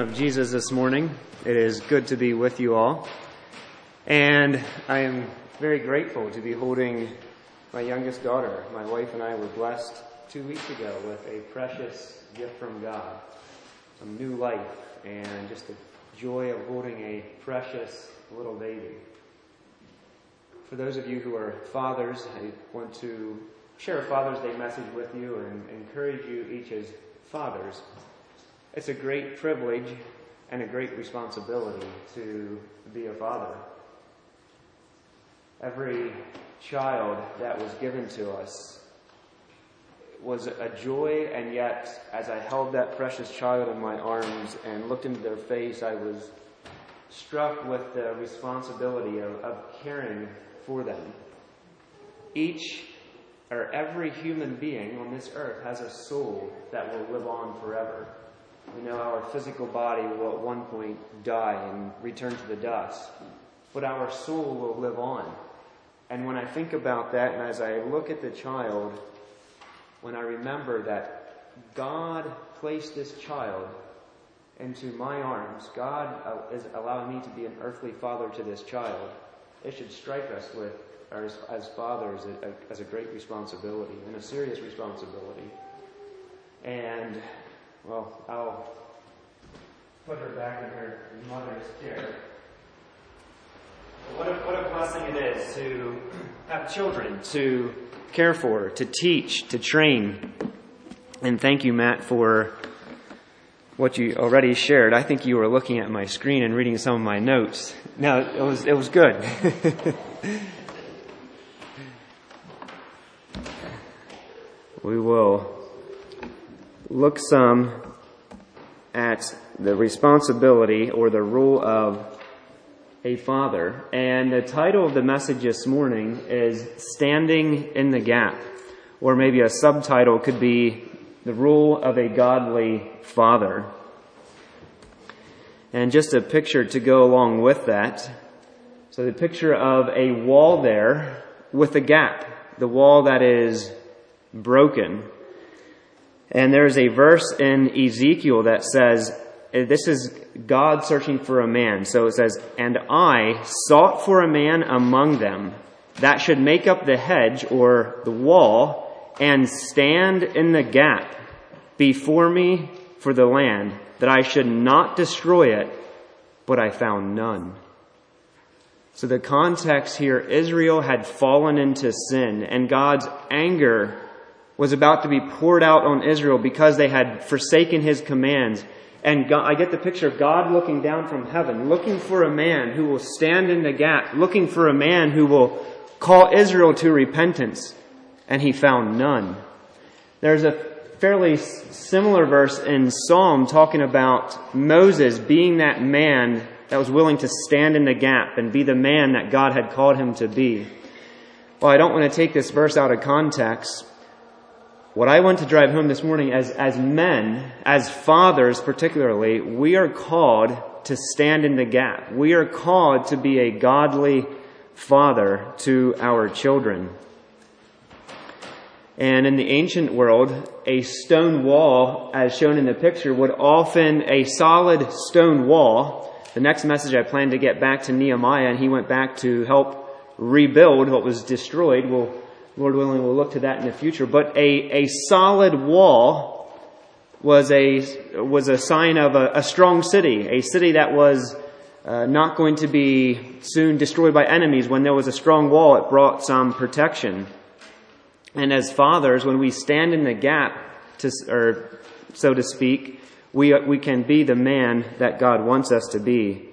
of Jesus this morning. It is good to be with you all. And I am very grateful to be holding my youngest daughter. My wife and I were blessed two weeks ago with a precious gift from God, some new life, and just the joy of holding a precious little baby. For those of you who are fathers, I want to share a Father's Day message with you and encourage you each as fathers it's a great privilege and a great responsibility to be a father. Every child that was given to us was a joy, and yet, as I held that precious child in my arms and looked into their face, I was struck with the responsibility of, of caring for them. Each or every human being on this earth has a soul that will live on forever. We know our physical body will at one point die and return to the dust, but our soul will live on. And when I think about that, and as I look at the child, when I remember that God placed this child into my arms, God uh, is allowing me to be an earthly father to this child, it should strike us with, as, as fathers, as a great responsibility and a serious responsibility. And well, I'll put her back in her mother's care. What a, what a blessing it is to have children, to care for, to teach, to train. And thank you, Matt, for what you already shared. I think you were looking at my screen and reading some of my notes. No, it was, it was good. we will look some at the responsibility or the role of a father. And the title of the message this morning is Standing in the Gap. Or maybe a subtitle could be The Role of a Godly Father. And just a picture to go along with that. So the picture of a wall there with a gap. The wall that is broken. And there's a verse in Ezekiel that says, uh, this is God searching for a man. So it says, And I sought for a man among them that should make up the hedge or the wall and stand in the gap before me for the land, that I should not destroy it, but I found none. So the context here, Israel had fallen into sin and God's anger was about to be poured out on Israel because they had forsaken his commands. And God, I get the picture of God looking down from heaven, looking for a man who will stand in the gap, looking for a man who will call Israel to repentance. And he found none. There's a fairly similar verse in Psalm talking about Moses being that man that was willing to stand in the gap and be the man that God had called him to be. Well, I don't want to take this verse out of context, what I want to drive home this morning as, as men, as fathers particularly, we are called to stand in the gap. We are called to be a godly father to our children. And in the ancient world, a stone wall, as shown in the picture, would often, a solid stone wall. The next message I plan to get back to Nehemiah, and he went back to help rebuild what was destroyed. We'll Lord willing, we'll look to that in the future. But a, a solid wall was a, was a sign of a, a strong city, a city that was uh, not going to be soon destroyed by enemies. When there was a strong wall, it brought some protection. And as fathers, when we stand in the gap, to, or so to speak, we, we can be the man that God wants us to be.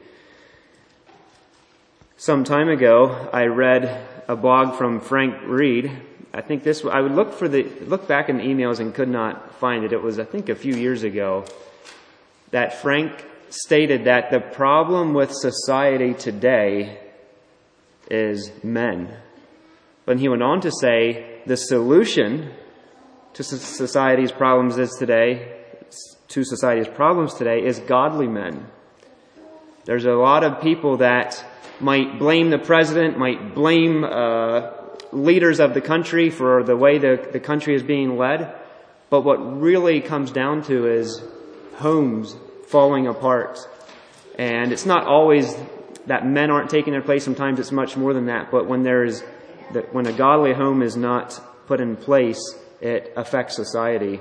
Some time ago, I read a blog from Frank Reed. I think this, I would look for the, look back in the emails and could not find it. It was, I think, a few years ago that Frank stated that the problem with society today is men. But he went on to say the solution to society's problems is today, to society's problems today is godly men. There's a lot of people that might blame the president, might blame uh, leaders of the country for the way the, the country is being led. But what really comes down to is homes, falling apart. And it's not always that men aren't taking their place. Sometimes it's much more than that. But when there is, that when a godly home is not put in place, it affects society.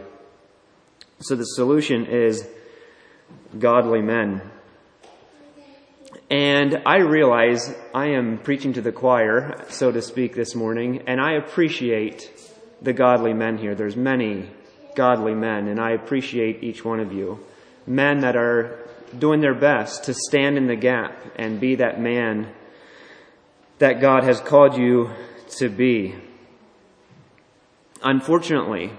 So the solution is godly men. And I realize I am preaching to the choir, so to speak, this morning, and I appreciate the godly men here. There's many godly men, and I appreciate each one of you. Men that are doing their best to stand in the gap and be that man that God has called you to be. Unfortunately,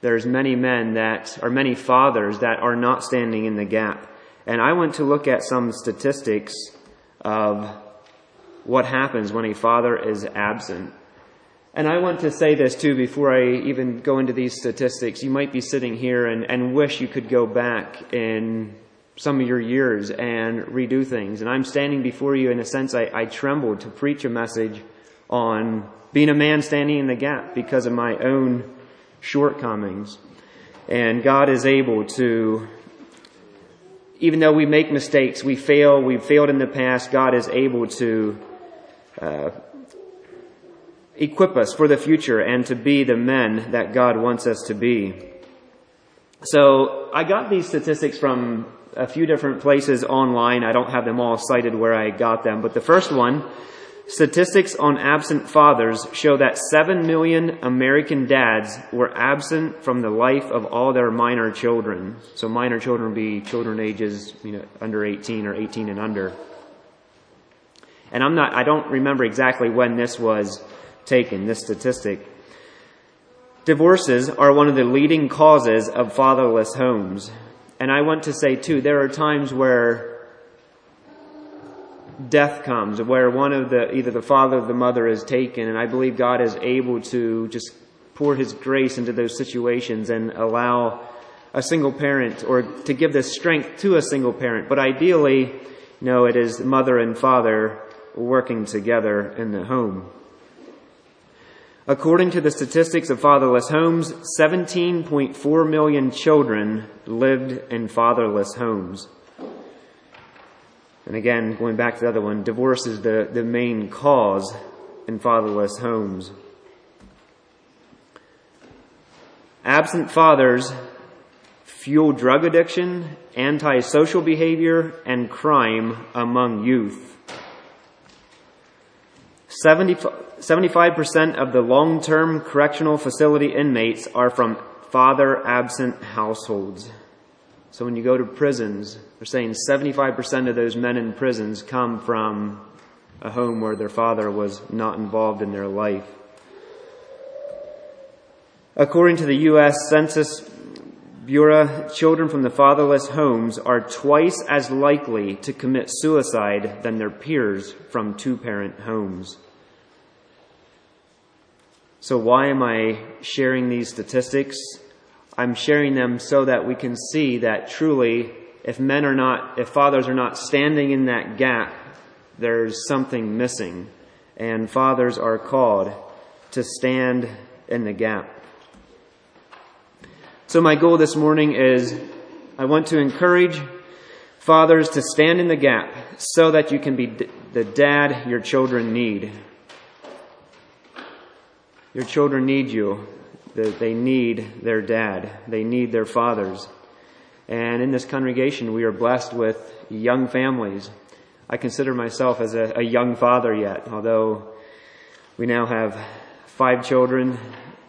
there's many men that are many fathers that are not standing in the gap. And I went to look at some statistics of what happens when a father is absent. And I want to say this too before I even go into these statistics. You might be sitting here and, and wish you could go back in some of your years and redo things. And I'm standing before you in a sense I, I trembled to preach a message on being a man standing in the gap because of my own shortcomings. And God is able to, even though we make mistakes, we fail, we've failed in the past, God is able to uh, equip us for the future and to be the men that God wants us to be. So I got these statistics from a few different places online. I don't have them all cited where I got them, but the first one, statistics on absent fathers show that 7 million American dads were absent from the life of all their minor children. So minor children would be children ages, you know, under 18 or 18 and under. And I'm not, I don't remember exactly when this was taken, this statistic. Divorces are one of the leading causes of fatherless homes. And I want to say too, there are times where death comes, where one of the, either the father or the mother is taken, and I believe God is able to just pour His grace into those situations and allow a single parent or to give the strength to a single parent. But ideally, no, it is mother and father working together in the home. According to the statistics of fatherless homes, 17.4 million children lived in fatherless homes. And again, going back to the other one, divorce is the, the main cause in fatherless homes. Absent fathers fuel drug addiction, antisocial behavior, and crime among youth. 75% of the long-term correctional facility inmates are from father-absent households. So when you go to prisons, they're saying 75% of those men in prisons come from a home where their father was not involved in their life. According to the U.S. Census Bureau, children from the fatherless homes are twice as likely to commit suicide than their peers from two-parent homes. So why am I sharing these statistics? I'm sharing them so that we can see that truly, if men are not, if fathers are not standing in that gap, there's something missing. And fathers are called to stand in the gap. So my goal this morning is I want to encourage fathers to stand in the gap so that you can be the dad your children need. Your children need you. They need their dad. They need their fathers. And in this congregation, we are blessed with young families. I consider myself as a, a young father yet, although we now have five children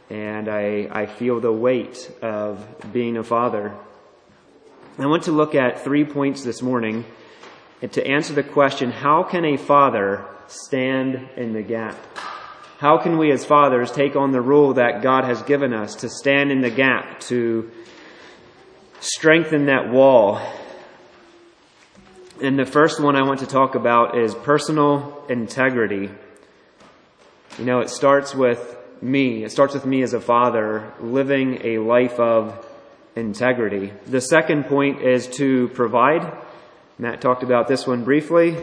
and I, I feel the weight of being a father. I want to look at three points this morning to answer the question, how can a father stand in the gap? How can we as fathers take on the role that God has given us to stand in the gap, to strengthen that wall? And the first one I want to talk about is personal integrity. You know, it starts with me. It starts with me as a father living a life of integrity. The second point is to provide. Matt talked about this one briefly.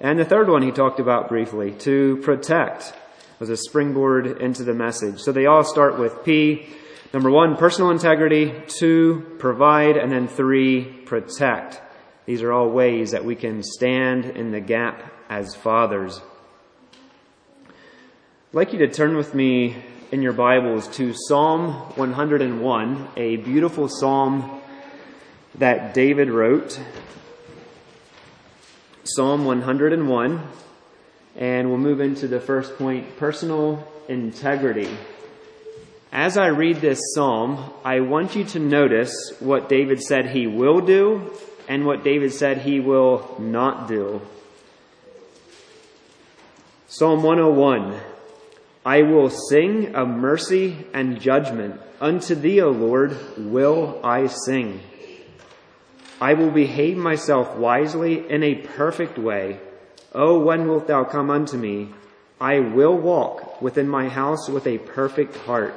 And the third one he talked about briefly, to protect was a springboard into the message. So they all start with P. Number one, personal integrity. Two, provide. And then three, protect. These are all ways that we can stand in the gap as fathers. I'd like you to turn with me in your Bibles to Psalm 101, a beautiful psalm that David wrote. Psalm 101. And we'll move into the first point personal integrity. As I read this psalm, I want you to notice what David said he will do and what David said he will not do. Psalm 101 I will sing of mercy and judgment. Unto thee, O Lord, will I sing. I will behave myself wisely in a perfect way. O when wilt thou come unto me? I will walk within my house with a perfect heart.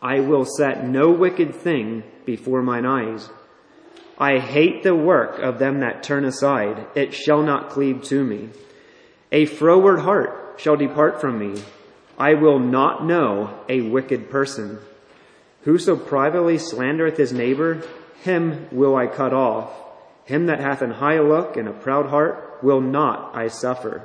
I will set no wicked thing before mine eyes. I hate the work of them that turn aside. It shall not cleave to me. A froward heart shall depart from me. I will not know a wicked person. Whoso privately slandereth his neighbor, him will I cut off. Him that hath an high look and a proud heart will not I suffer.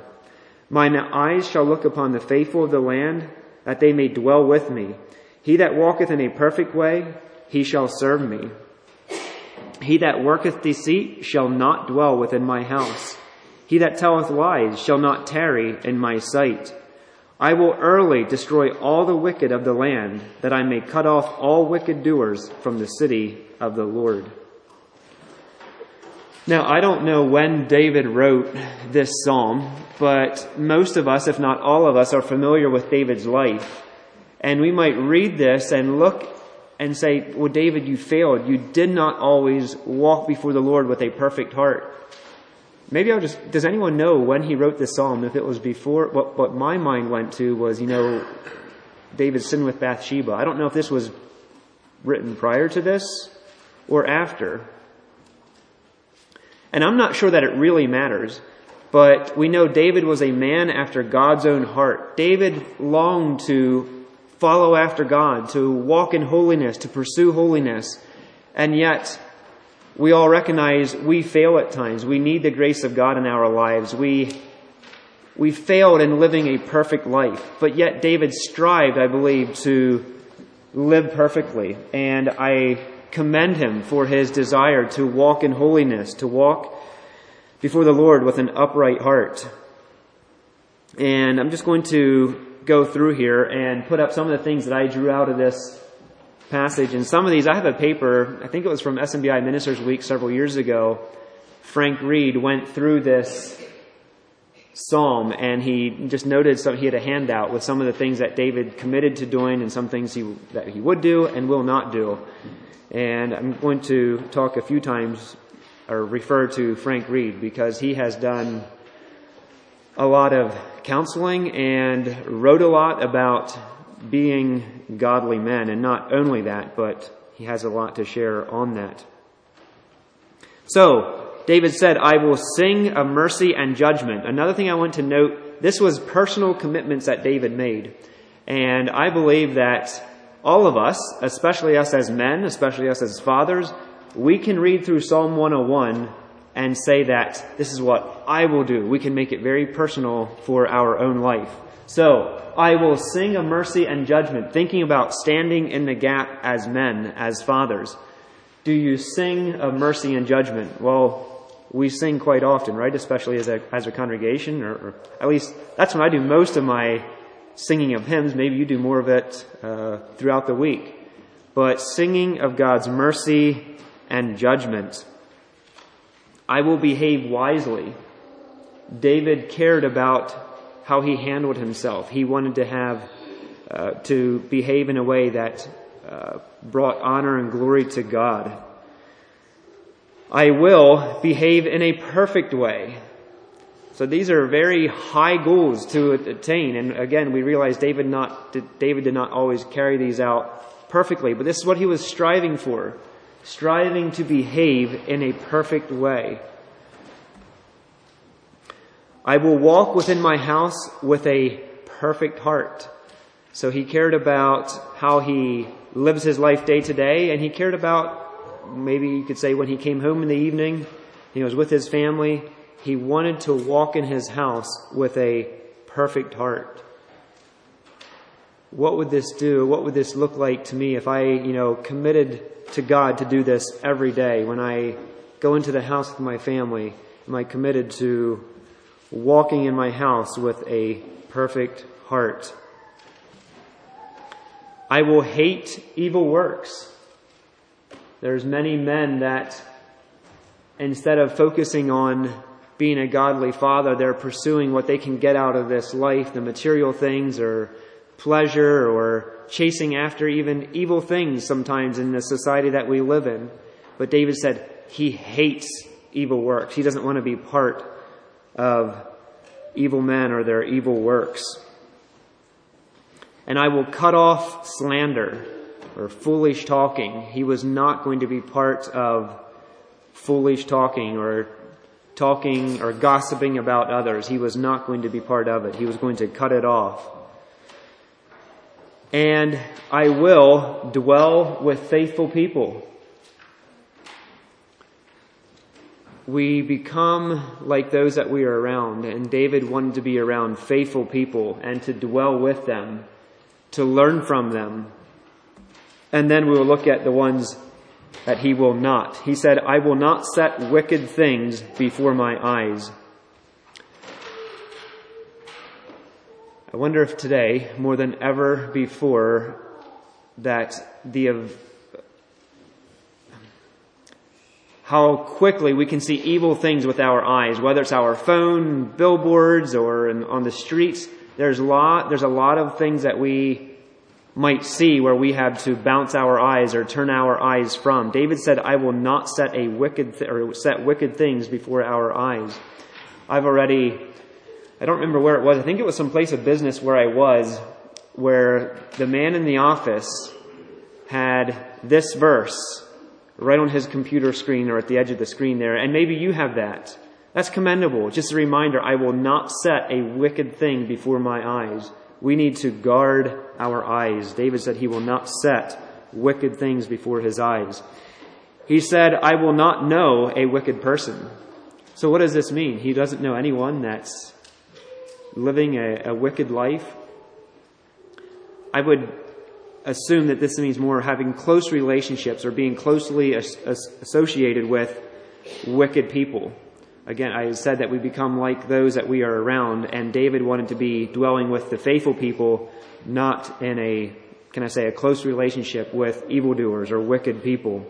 Mine eyes shall look upon the faithful of the land, that they may dwell with me. He that walketh in a perfect way, he shall serve me. He that worketh deceit shall not dwell within my house. He that telleth lies shall not tarry in my sight. I will early destroy all the wicked of the land, that I may cut off all wicked doers from the city of the Lord. Now, I don't know when David wrote this psalm, but most of us, if not all of us, are familiar with David's life. And we might read this and look and say, well, David, you failed. You did not always walk before the Lord with a perfect heart. Maybe I'll just, does anyone know when he wrote this psalm? If it was before, what, what my mind went to was, you know, David's sin with Bathsheba. I don't know if this was written prior to this or after. And I'm not sure that it really matters, but we know David was a man after God's own heart. David longed to follow after God, to walk in holiness, to pursue holiness. And yet, we all recognize we fail at times. We need the grace of God in our lives. We, we failed in living a perfect life. But yet David strived, I believe, to live perfectly. And I commend him for his desire to walk in holiness, to walk before the Lord with an upright heart. And I'm just going to go through here and put up some of the things that I drew out of this passage. And some of these, I have a paper, I think it was from SMBI Ministers Week several years ago. Frank Reed went through this psalm and he just noted some, he had a handout with some of the things that David committed to doing and some things he, that he would do and will not do. And I'm going to talk a few times or refer to Frank Reed because he has done a lot of counseling and wrote a lot about being godly men. And not only that, but he has a lot to share on that. So, David said, I will sing of mercy and judgment. Another thing I want to note, this was personal commitments that David made. And I believe that all of us, especially us as men, especially us as fathers, we can read through Psalm 101 and say that this is what I will do. We can make it very personal for our own life. So, I will sing of mercy and judgment, thinking about standing in the gap as men, as fathers. Do you sing of mercy and judgment? Well, we sing quite often, right? Especially as a, as a congregation, or, or at least that's when I do most of my singing of hymns. Maybe you do more of it uh, throughout the week. But singing of God's mercy and judgment. I will behave wisely. David cared about how he handled himself. He wanted to have, uh, to behave in a way that uh, brought honor and glory to God. I will behave in a perfect way. So these are very high goals to attain. And again, we realize David not, David did not always carry these out perfectly, but this is what he was striving for striving to behave in a perfect way. I will walk within my house with a perfect heart. So he cared about how he lives his life day to day, and he cared about, maybe you could say when he came home in the evening, he was with his family, he wanted to walk in his house with a perfect heart. What would this do? What would this look like to me if I, you know, committed to God to do this every day when I go into the house with my family? Am I committed to walking in my house with a perfect heart? I will hate evil works. There's many men that instead of focusing on being a godly father, they're pursuing what they can get out of this life, the material things or pleasure or chasing after even evil things sometimes in the society that we live in. But David said he hates evil works. He doesn't want to be part of evil men or their evil works. And I will cut off slander or foolish talking. He was not going to be part of foolish talking or talking or gossiping about others. He was not going to be part of it. He was going to cut it off. And I will dwell with faithful people. we become like those that we are around. And David wanted to be around faithful people and to dwell with them, to learn from them. And then we will look at the ones that he will not. He said, I will not set wicked things before my eyes. I wonder if today, more than ever before, that the how quickly we can see evil things with our eyes, whether it's our phone, billboards, or on the streets. There's a lot, there's a lot of things that we might see where we have to bounce our eyes or turn our eyes from. David said, I will not set a wicked, th- or set wicked things before our eyes. I've already, I don't remember where it was. I think it was some place of business where I was, where the man in the office had this verse right on his computer screen or at the edge of the screen there. And maybe you have that. That's commendable. Just a reminder, I will not set a wicked thing before my eyes. We need to guard our eyes. David said he will not set wicked things before his eyes. He said, I will not know a wicked person. So what does this mean? He doesn't know anyone that's living a, a wicked life. I would assume that this means more having close relationships or being closely as, as associated with wicked people. Again, I said that we become like those that we are around, and David wanted to be dwelling with the faithful people, not in a, can I say, a close relationship with evildoers or wicked people.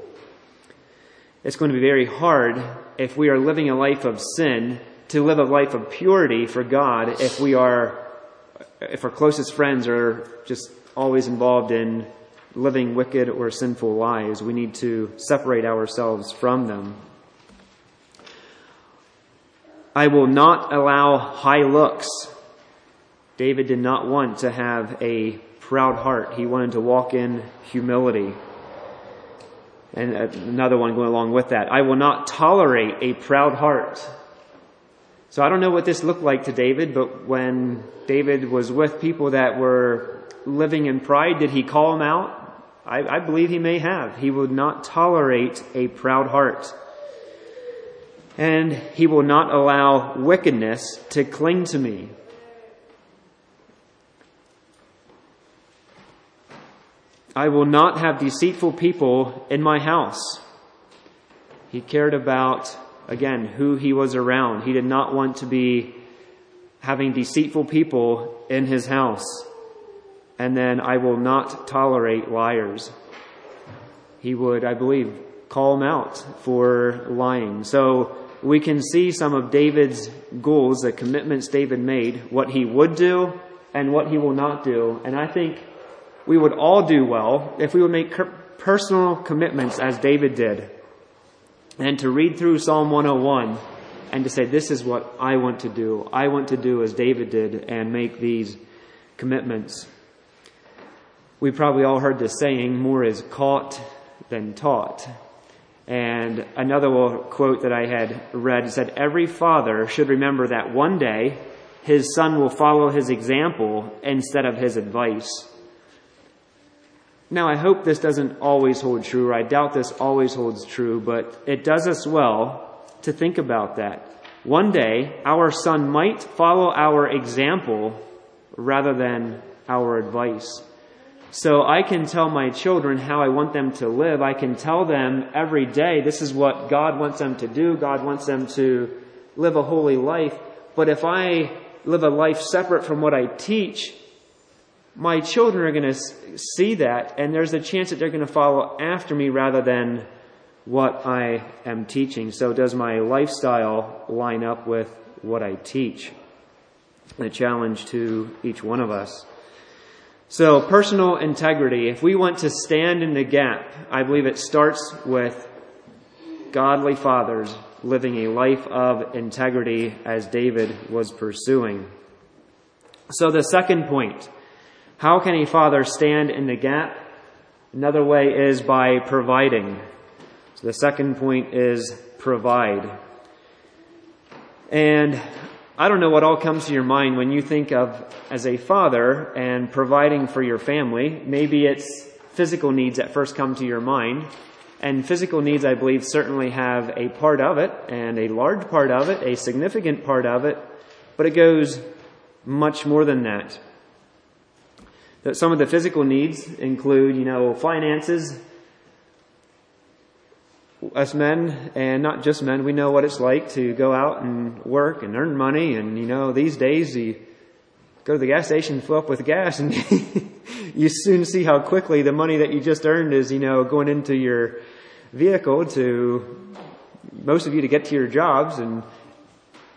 It's going to be very hard if we are living a life of sin to live a life of purity for God if we are, if our closest friends are just always involved in living wicked or sinful lives. We need to separate ourselves from them. I will not allow high looks. David did not want to have a proud heart. He wanted to walk in humility. And another one going along with that. I will not tolerate a proud heart. So I don't know what this looked like to David, but when David was with people that were living in pride, did he call them out? I, I believe he may have. He would not tolerate a proud heart. And he will not allow wickedness to cling to me. I will not have deceitful people in my house. He cared about, again, who he was around. He did not want to be having deceitful people in his house and then I will not tolerate liars. He would, I believe, call them out for lying. So we can see some of David's goals, the commitments David made, what he would do and what he will not do. And I think we would all do well if we would make personal commitments as David did. And to read through Psalm 101 and to say, this is what I want to do. I want to do as David did and make these commitments. We probably all heard this saying, more is caught than taught. And another quote that I had read said, every father should remember that one day his son will follow his example instead of his advice. Now, I hope this doesn't always hold true, or I doubt this always holds true, but it does us well to think about that. One day, our son might follow our example rather than our advice. So I can tell my children how I want them to live. I can tell them every day this is what God wants them to do. God wants them to live a holy life. But if I live a life separate from what I teach, my children are going to see that, and there's a chance that they're going to follow after me rather than what I am teaching. So, does my lifestyle line up with what I teach? A challenge to each one of us. So, personal integrity. If we want to stand in the gap, I believe it starts with godly fathers living a life of integrity as David was pursuing. So, the second point how can a father stand in the gap? Another way is by providing. So the second point is provide. And I don't know what all comes to your mind when you think of as a father and providing for your family. Maybe it's physical needs that first come to your mind. And physical needs, I believe, certainly have a part of it and a large part of it, a significant part of it, but it goes much more than that. That Some of the physical needs include, you know, finances. Us men, and not just men, we know what it's like to go out and work and earn money. And, you know, these days you go to the gas station, fill up with gas, and you soon see how quickly the money that you just earned is, you know, going into your vehicle to most of you to get to your jobs. And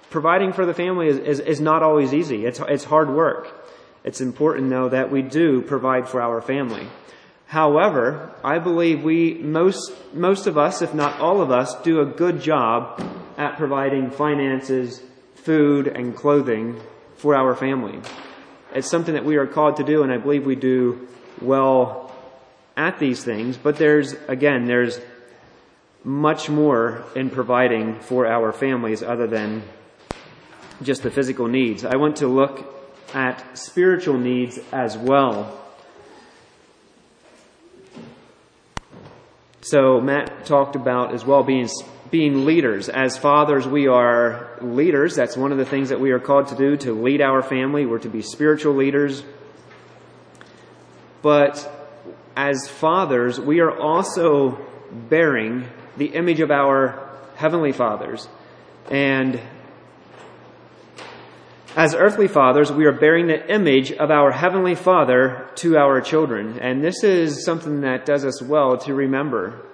providing for the family is, is, is not always easy. It's, it's hard work. It's important, though, that we do provide for our family. However, I believe we, most, most of us, if not all of us, do a good job at providing finances, food, and clothing for our family. It's something that we are called to do, and I believe we do well at these things. But there's, again, there's much more in providing for our families other than just the physical needs. I want to look at spiritual needs as well. So Matt talked about as well being being leaders. As fathers, we are leaders. That's one of the things that we are called to do to lead our family. We're to be spiritual leaders. But as fathers, we are also bearing the image of our heavenly fathers. And as earthly fathers, we are bearing the image of our Heavenly Father to our children. And this is something that does us well to remember.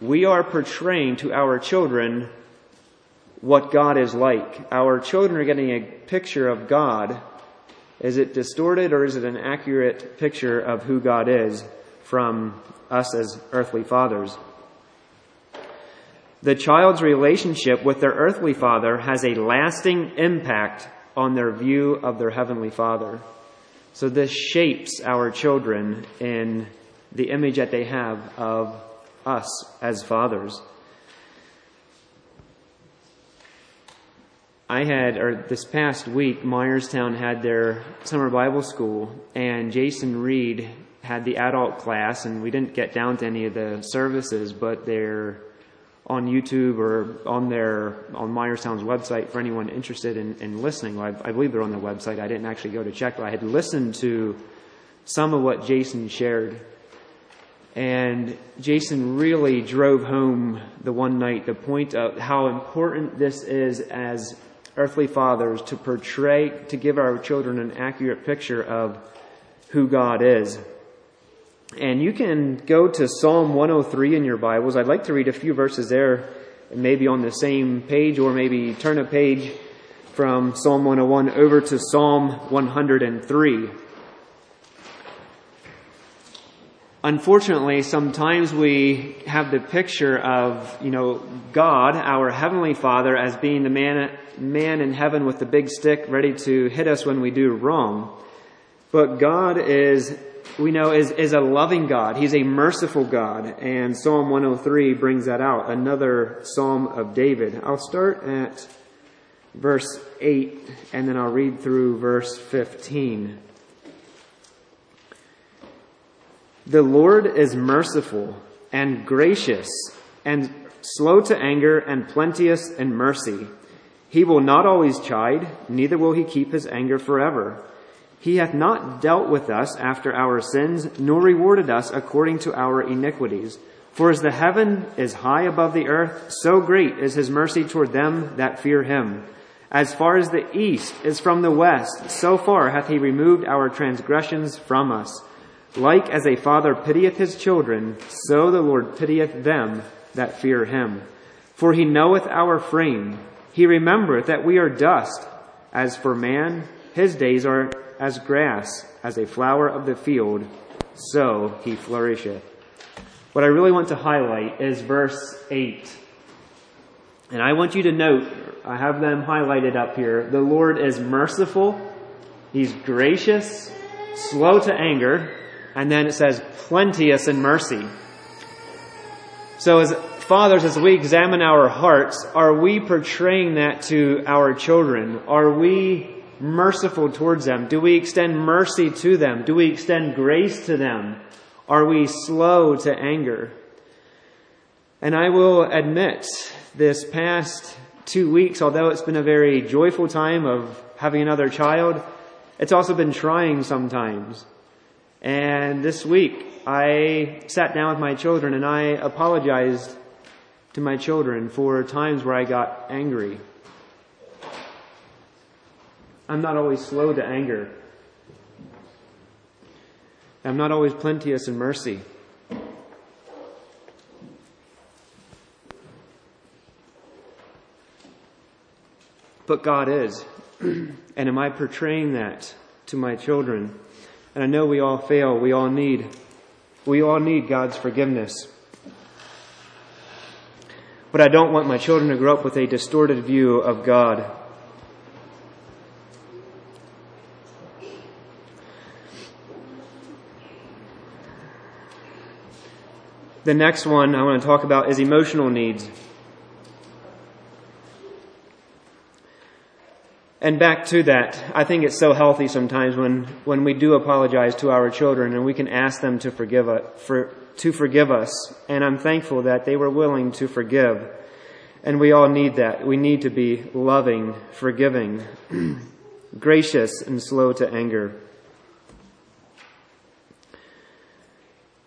We are portraying to our children what God is like. Our children are getting a picture of God. Is it distorted or is it an accurate picture of who God is from us as earthly fathers? The child's relationship with their earthly father has a lasting impact on their view of their Heavenly Father. So this shapes our children in the image that they have of us as fathers. I had, or this past week, Myerstown had their summer Bible school, and Jason Reed had the adult class, and we didn't get down to any of the services, but their on YouTube or on their on Myerstown's website for anyone interested in, in listening. I, I, believe they're on their website. I didn't actually go to check, but I had listened to some of what Jason shared. And Jason really drove home the one night the point of how important this is as earthly fathers to portray, to give our children an accurate picture of who God is. And you can go to Psalm 103 in your Bibles. I'd like to read a few verses there, maybe on the same page, or maybe turn a page from Psalm 101 over to Psalm 103. Unfortunately, sometimes we have the picture of, you know, God, our Heavenly Father, as being the man, man in heaven with the big stick ready to hit us when we do wrong. But God is we know is, is a loving God. He's a merciful God. And Psalm 103 brings that out. Another Psalm of David. I'll start at verse 8 and then I'll read through verse 15. The Lord is merciful and gracious and slow to anger and plenteous in mercy. He will not always chide, neither will he keep his anger forever. He hath not dealt with us after our sins, nor rewarded us according to our iniquities. For as the heaven is high above the earth, so great is his mercy toward them that fear him. As far as the east is from the west, so far hath he removed our transgressions from us. Like as a father pitieth his children, so the Lord pitieth them that fear him. For he knoweth our frame. He remembereth that we are dust. As for man, his days are as grass, as a flower of the field, so he flourisheth. What I really want to highlight is verse 8. And I want you to note, I have them highlighted up here. The Lord is merciful. He's gracious, slow to anger, and then it says plenteous in mercy. So as fathers, as we examine our hearts, are we portraying that to our children? Are we merciful towards them? Do we extend mercy to them? Do we extend grace to them? Are we slow to anger? And I will admit, this past two weeks, although it's been a very joyful time of having another child, it's also been trying sometimes. And this week, I sat down with my children and I apologized to my children for times where I got angry. I'm not always slow to anger. I'm not always plenteous in mercy. But God is. and am I portraying that to my children? And I know we all fail. We all need, we all need God's forgiveness. But I don't want my children to grow up with a distorted view of God. The next one I want to talk about is emotional needs. And back to that, I think it's so healthy sometimes when, when we do apologize to our children and we can ask them to forgive us, for, to forgive us. And I'm thankful that they were willing to forgive. And we all need that. We need to be loving, forgiving, gracious, and slow to anger.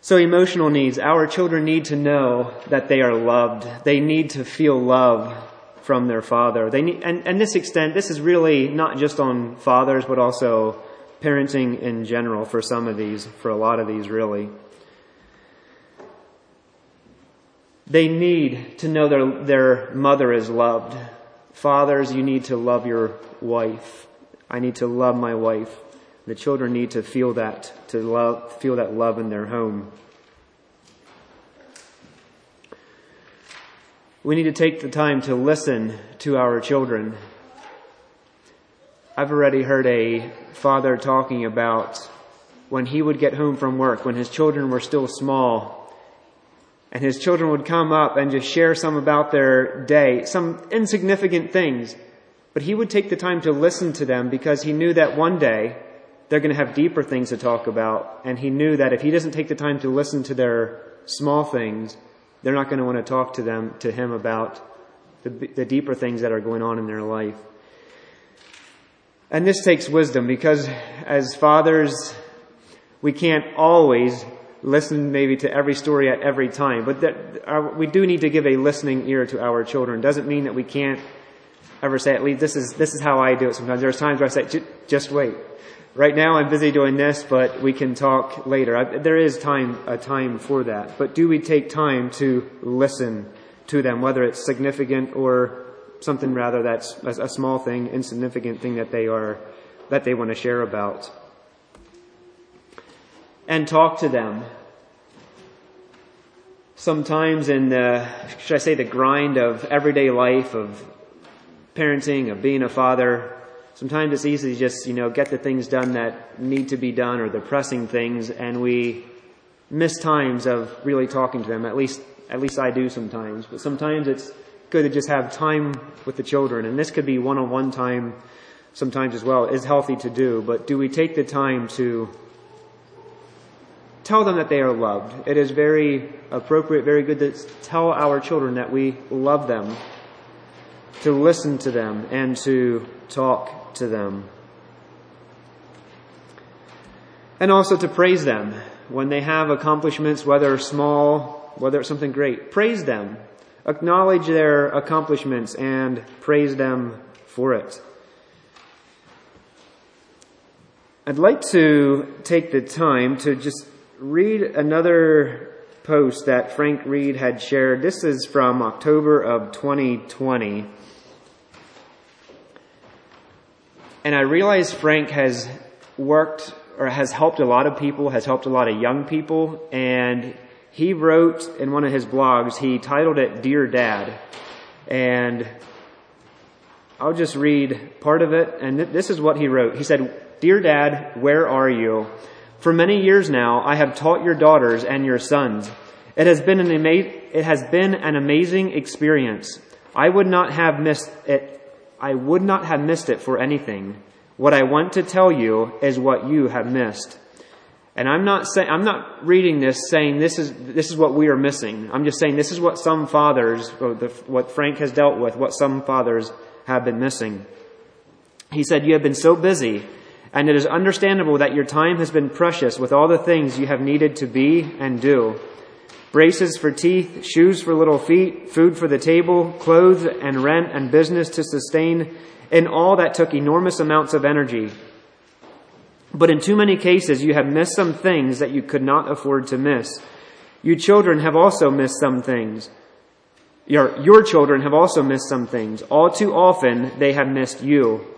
So emotional needs. Our children need to know that they are loved. They need to feel love from their father. They need, and, and this extent, this is really not just on fathers, but also parenting in general for some of these, for a lot of these really. They need to know their, their mother is loved. Fathers, you need to love your wife. I need to love my wife. The children need to feel that, to love, feel that love in their home. We need to take the time to listen to our children. I've already heard a father talking about when he would get home from work, when his children were still small, and his children would come up and just share some about their day, some insignificant things, but he would take the time to listen to them because he knew that one day they're going to have deeper things to talk about. And he knew that if he doesn't take the time to listen to their small things, they're not going to want to talk to them, to him about the, the deeper things that are going on in their life. And this takes wisdom because as fathers, we can't always listen maybe to every story at every time, but that, our, we do need to give a listening ear to our children. Doesn't mean that we can't ever say, at least this is, this is how I do it sometimes. There's times where I say, just wait right now I'm busy doing this, but we can talk later. I, there is time, a time for that. But do we take time to listen to them, whether it's significant or something rather that's a, a small thing, insignificant thing that they are, that they want to share about? And talk to them. Sometimes in the, should I say the grind of everyday life, of parenting, of being a father, sometimes it's easy to just, you know, get the things done that need to be done or the pressing things and we miss times of really talking to them. At least, at least I do sometimes. But sometimes it's good to just have time with the children. And this could be one-on-one time sometimes as well. Is healthy to do. But do we take the time to tell them that they are loved. It is very appropriate, very good to tell our children that we love them, to listen to them, and to talk to them. And also to praise them when they have accomplishments, whether small, whether it's something great. Praise them. Acknowledge their accomplishments and praise them for it. I'd like to take the time to just read another post that Frank Reed had shared. This is from October of 2020. And I realize Frank has worked or has helped a lot of people, has helped a lot of young people, and he wrote in one of his blogs, he titled it Dear Dad. And I'll just read part of it, and this is what he wrote. He said, Dear Dad, where are you? For many years now, I have taught your daughters and your sons. It has been an, ama- it has been an amazing experience. I would not have missed it. I would not have missed it for anything. What I want to tell you is what you have missed. And I'm not saying, I'm not reading this saying this is, this is what we are missing. I'm just saying this is what some fathers, what Frank has dealt with, what some fathers have been missing. He said, you have been so busy and it is understandable that your time has been precious with all the things you have needed to be and do. Braces for teeth, shoes for little feet, food for the table, clothes and rent and business to sustain, and all that took enormous amounts of energy. But in too many cases, you have missed some things that you could not afford to miss. You children have also missed some things. Your, your children have also missed some things. All too often, they have missed you.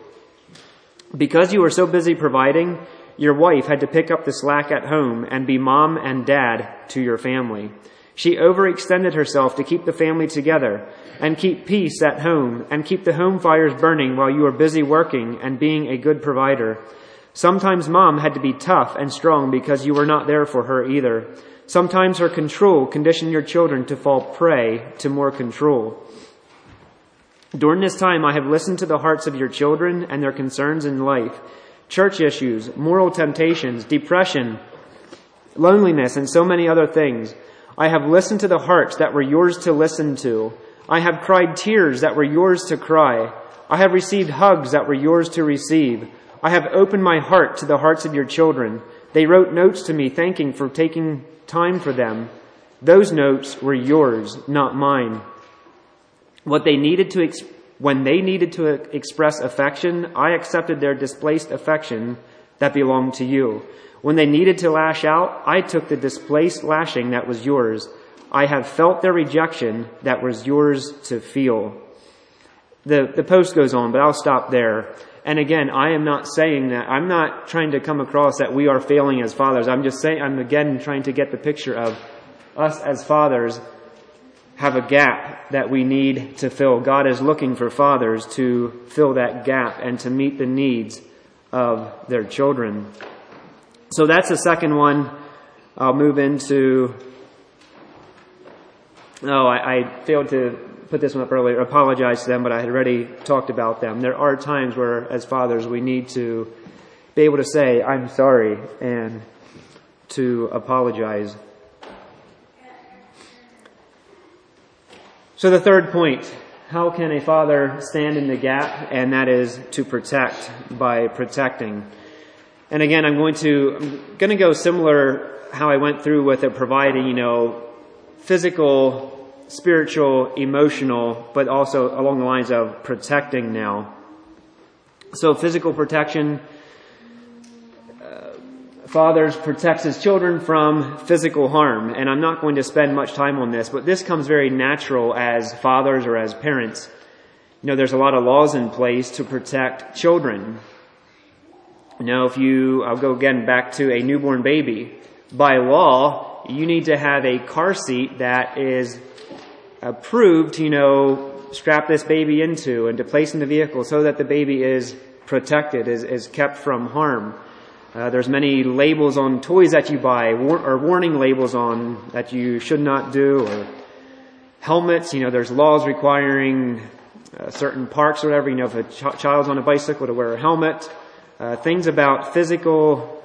Because you were so busy providing, your wife had to pick up the slack at home and be mom and dad to your family. She overextended herself to keep the family together and keep peace at home and keep the home fires burning while you were busy working and being a good provider. Sometimes mom had to be tough and strong because you were not there for her either. Sometimes her control conditioned your children to fall prey to more control. During this time, I have listened to the hearts of your children and their concerns in life, church issues, moral temptations, depression, loneliness, and so many other things. I have listened to the hearts that were yours to listen to. I have cried tears that were yours to cry. I have received hugs that were yours to receive. I have opened my heart to the hearts of your children. They wrote notes to me thanking for taking time for them. Those notes were yours, not mine. What they needed to, when they needed to express affection, I accepted their displaced affection that belonged to you. When they needed to lash out, I took the displaced lashing that was yours. I have felt their rejection that was yours to feel. The, the post goes on, but I'll stop there. And again, I am not saying that, I'm not trying to come across that we are failing as fathers. I'm just saying, I'm again trying to get the picture of us as fathers have a gap that we need to fill. God is looking for fathers to fill that gap and to meet the needs of their children. So that's the second one. I'll move into. Oh, I, I failed to put this one up earlier. Apologize to them, but I had already talked about them. There are times where, as fathers, we need to be able to say, I'm sorry, and to apologize So the third point, how can a father stand in the gap? And that is to protect by protecting. And again, I'm going to, I'm going to go similar how I went through with it providing, you know, physical, spiritual, emotional, but also along the lines of protecting now. So physical protection, fathers protects his children from physical harm. And I'm not going to spend much time on this, but this comes very natural as fathers or as parents. You know, there's a lot of laws in place to protect children. Now, if you, I'll go again back to a newborn baby. By law, you need to have a car seat that is approved you know, strap this baby into and to place in the vehicle so that the baby is protected, is, is kept from harm. Uh, there's many labels on toys that you buy, war- or warning labels on that you should not do, or helmets. You know, there's laws requiring uh, certain parks or whatever. You know, if a ch- child's on a bicycle to wear a helmet. Uh, things about physical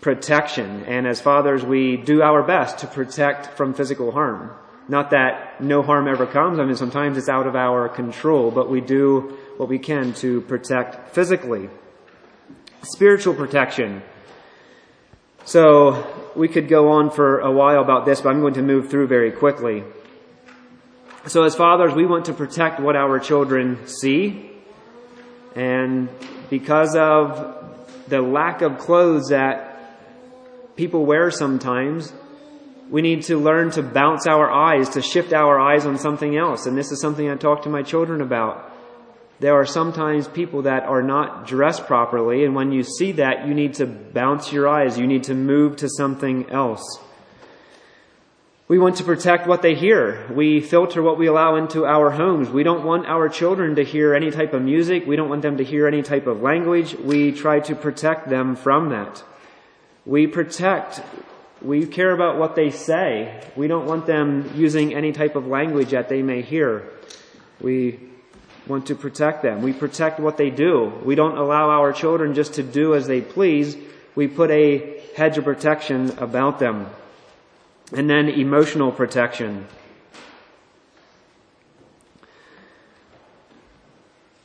protection. And as fathers, we do our best to protect from physical harm. Not that no harm ever comes. I mean, sometimes it's out of our control, but we do what we can to protect physically. Spiritual protection. So we could go on for a while about this, but I'm going to move through very quickly. So as fathers, we want to protect what our children see. And because of the lack of clothes that people wear sometimes, we need to learn to bounce our eyes, to shift our eyes on something else. And this is something I talk to my children about. There are sometimes people that are not dressed properly, and when you see that, you need to bounce your eyes. You need to move to something else. We want to protect what they hear. We filter what we allow into our homes. We don't want our children to hear any type of music. We don't want them to hear any type of language. We try to protect them from that. We protect, we care about what they say. We don't want them using any type of language that they may hear. We want to protect them. We protect what they do. We don't allow our children just to do as they please. We put a hedge of protection about them. And then emotional protection.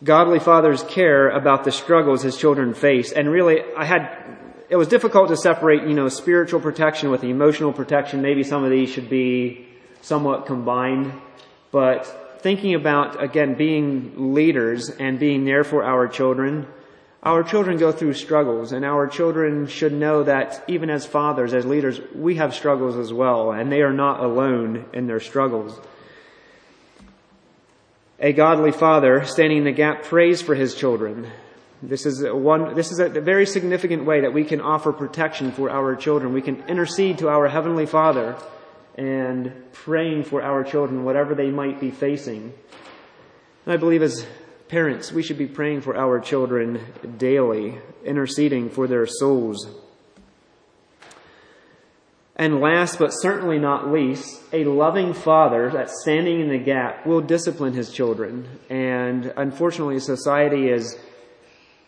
Godly fathers care about the struggles his children face. And really, I had, it was difficult to separate, you know, spiritual protection with emotional protection. Maybe some of these should be somewhat combined. But thinking about, again, being leaders and being there for our children, our children go through struggles and our children should know that even as fathers, as leaders, we have struggles as well and they are not alone in their struggles. A godly father standing in the gap prays for his children. This is one, this is a very significant way that we can offer protection for our children. We can intercede to our heavenly father and praying for our children, whatever they might be facing. And I believe as Parents, we should be praying for our children daily, interceding for their souls. And last but certainly not least, a loving father that's standing in the gap will discipline his children. And unfortunately, society is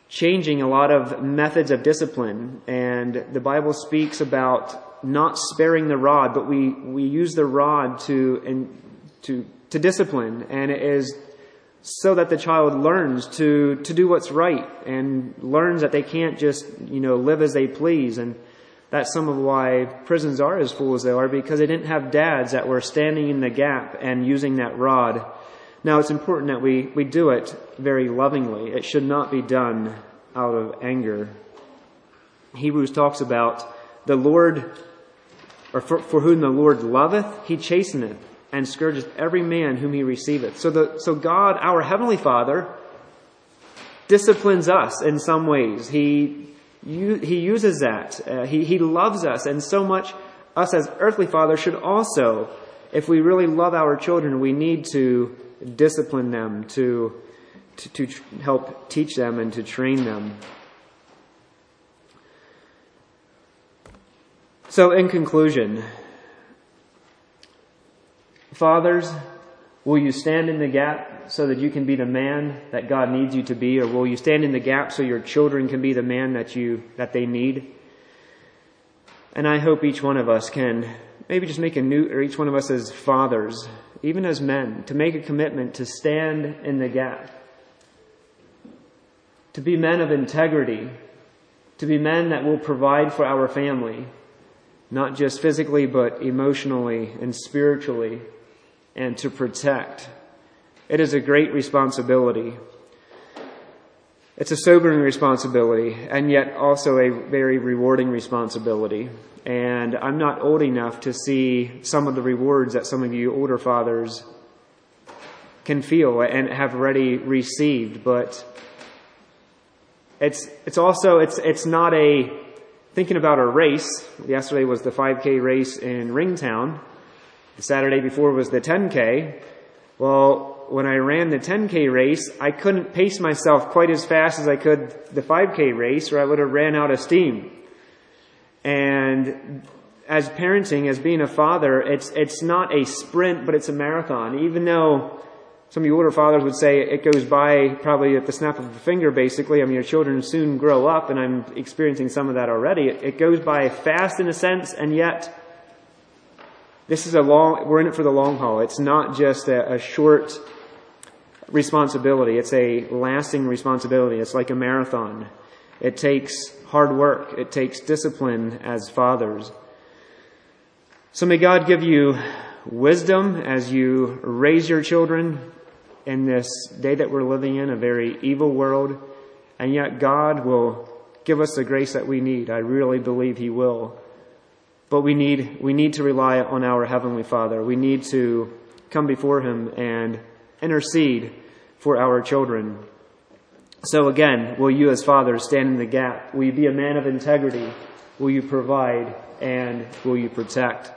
changing a lot of methods of discipline. And the Bible speaks about not sparing the rod, but we, we use the rod to, and to, to discipline. And it is so that the child learns to, to do what's right and learns that they can't just, you know, live as they please. And that's some of why prisons are as full as they are because they didn't have dads that were standing in the gap and using that rod. Now it's important that we, we do it very lovingly. It should not be done out of anger. Hebrews talks about the Lord, or for, for whom the Lord loveth, he chasteneth and scourgeth every man whom he receiveth. So the, so God, our heavenly Father, disciplines us in some ways. He, he uses that. Uh, he, he loves us and so much us as earthly fathers should also, if we really love our children, we need to discipline them, to, to, to help teach them and to train them. So in conclusion, Fathers, will you stand in the gap so that you can be the man that God needs you to be, or will you stand in the gap so your children can be the man that you, that they need? And I hope each one of us can maybe just make a new, or each one of us as fathers, even as men, to make a commitment to stand in the gap. To be men of integrity. To be men that will provide for our family. Not just physically, but emotionally and spiritually and to protect. It is a great responsibility. It's a sobering responsibility and yet also a very rewarding responsibility. And I'm not old enough to see some of the rewards that some of you older fathers can feel and have already received, but it's, it's also, it's, it's not a, thinking about a race. Yesterday was the 5K race in Ringtown. The Saturday before was the 10K. Well, when I ran the 10K race, I couldn't pace myself quite as fast as I could the 5K race or I would have ran out of steam. And as parenting, as being a father, it's, it's not a sprint, but it's a marathon. Even though Some of you older fathers would say it goes by probably at the snap of a finger, basically. I mean, your children soon grow up, and I'm experiencing some of that already. It, it goes by fast in a sense, and yet this is a long, we're in it for the long haul. It's not just a, a short responsibility. It's a lasting responsibility. It's like a marathon. It takes hard work. It takes discipline as fathers. So may God give you wisdom as you raise your children in this day that we're living in, a very evil world. And yet God will give us the grace that we need. I really believe He will. But we need, we need to rely on our Heavenly Father. We need to come before Him and intercede for our children. So again, will you as fathers stand in the gap? Will you be a man of integrity? Will you provide? And will you protect?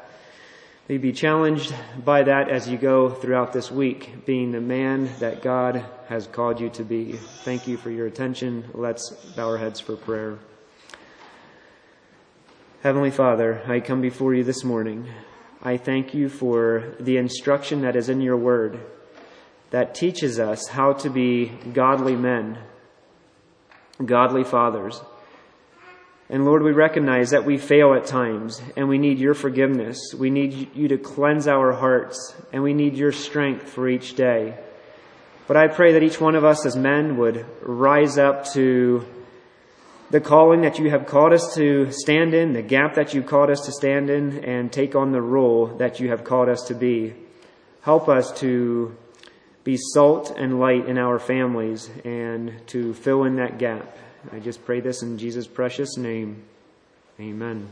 May be challenged by that as you go throughout this week, being the man that God has called you to be. Thank you for your attention. Let's bow our heads for prayer. Heavenly Father, I come before you this morning. I thank you for the instruction that is in your word that teaches us how to be godly men, godly fathers. And Lord, we recognize that we fail at times and we need your forgiveness. We need you to cleanse our hearts and we need your strength for each day. But I pray that each one of us as men would rise up to the calling that you have called us to stand in, the gap that you called us to stand in, and take on the role that you have called us to be. Help us to be salt and light in our families and to fill in that gap. I just pray this in Jesus' precious name. Amen.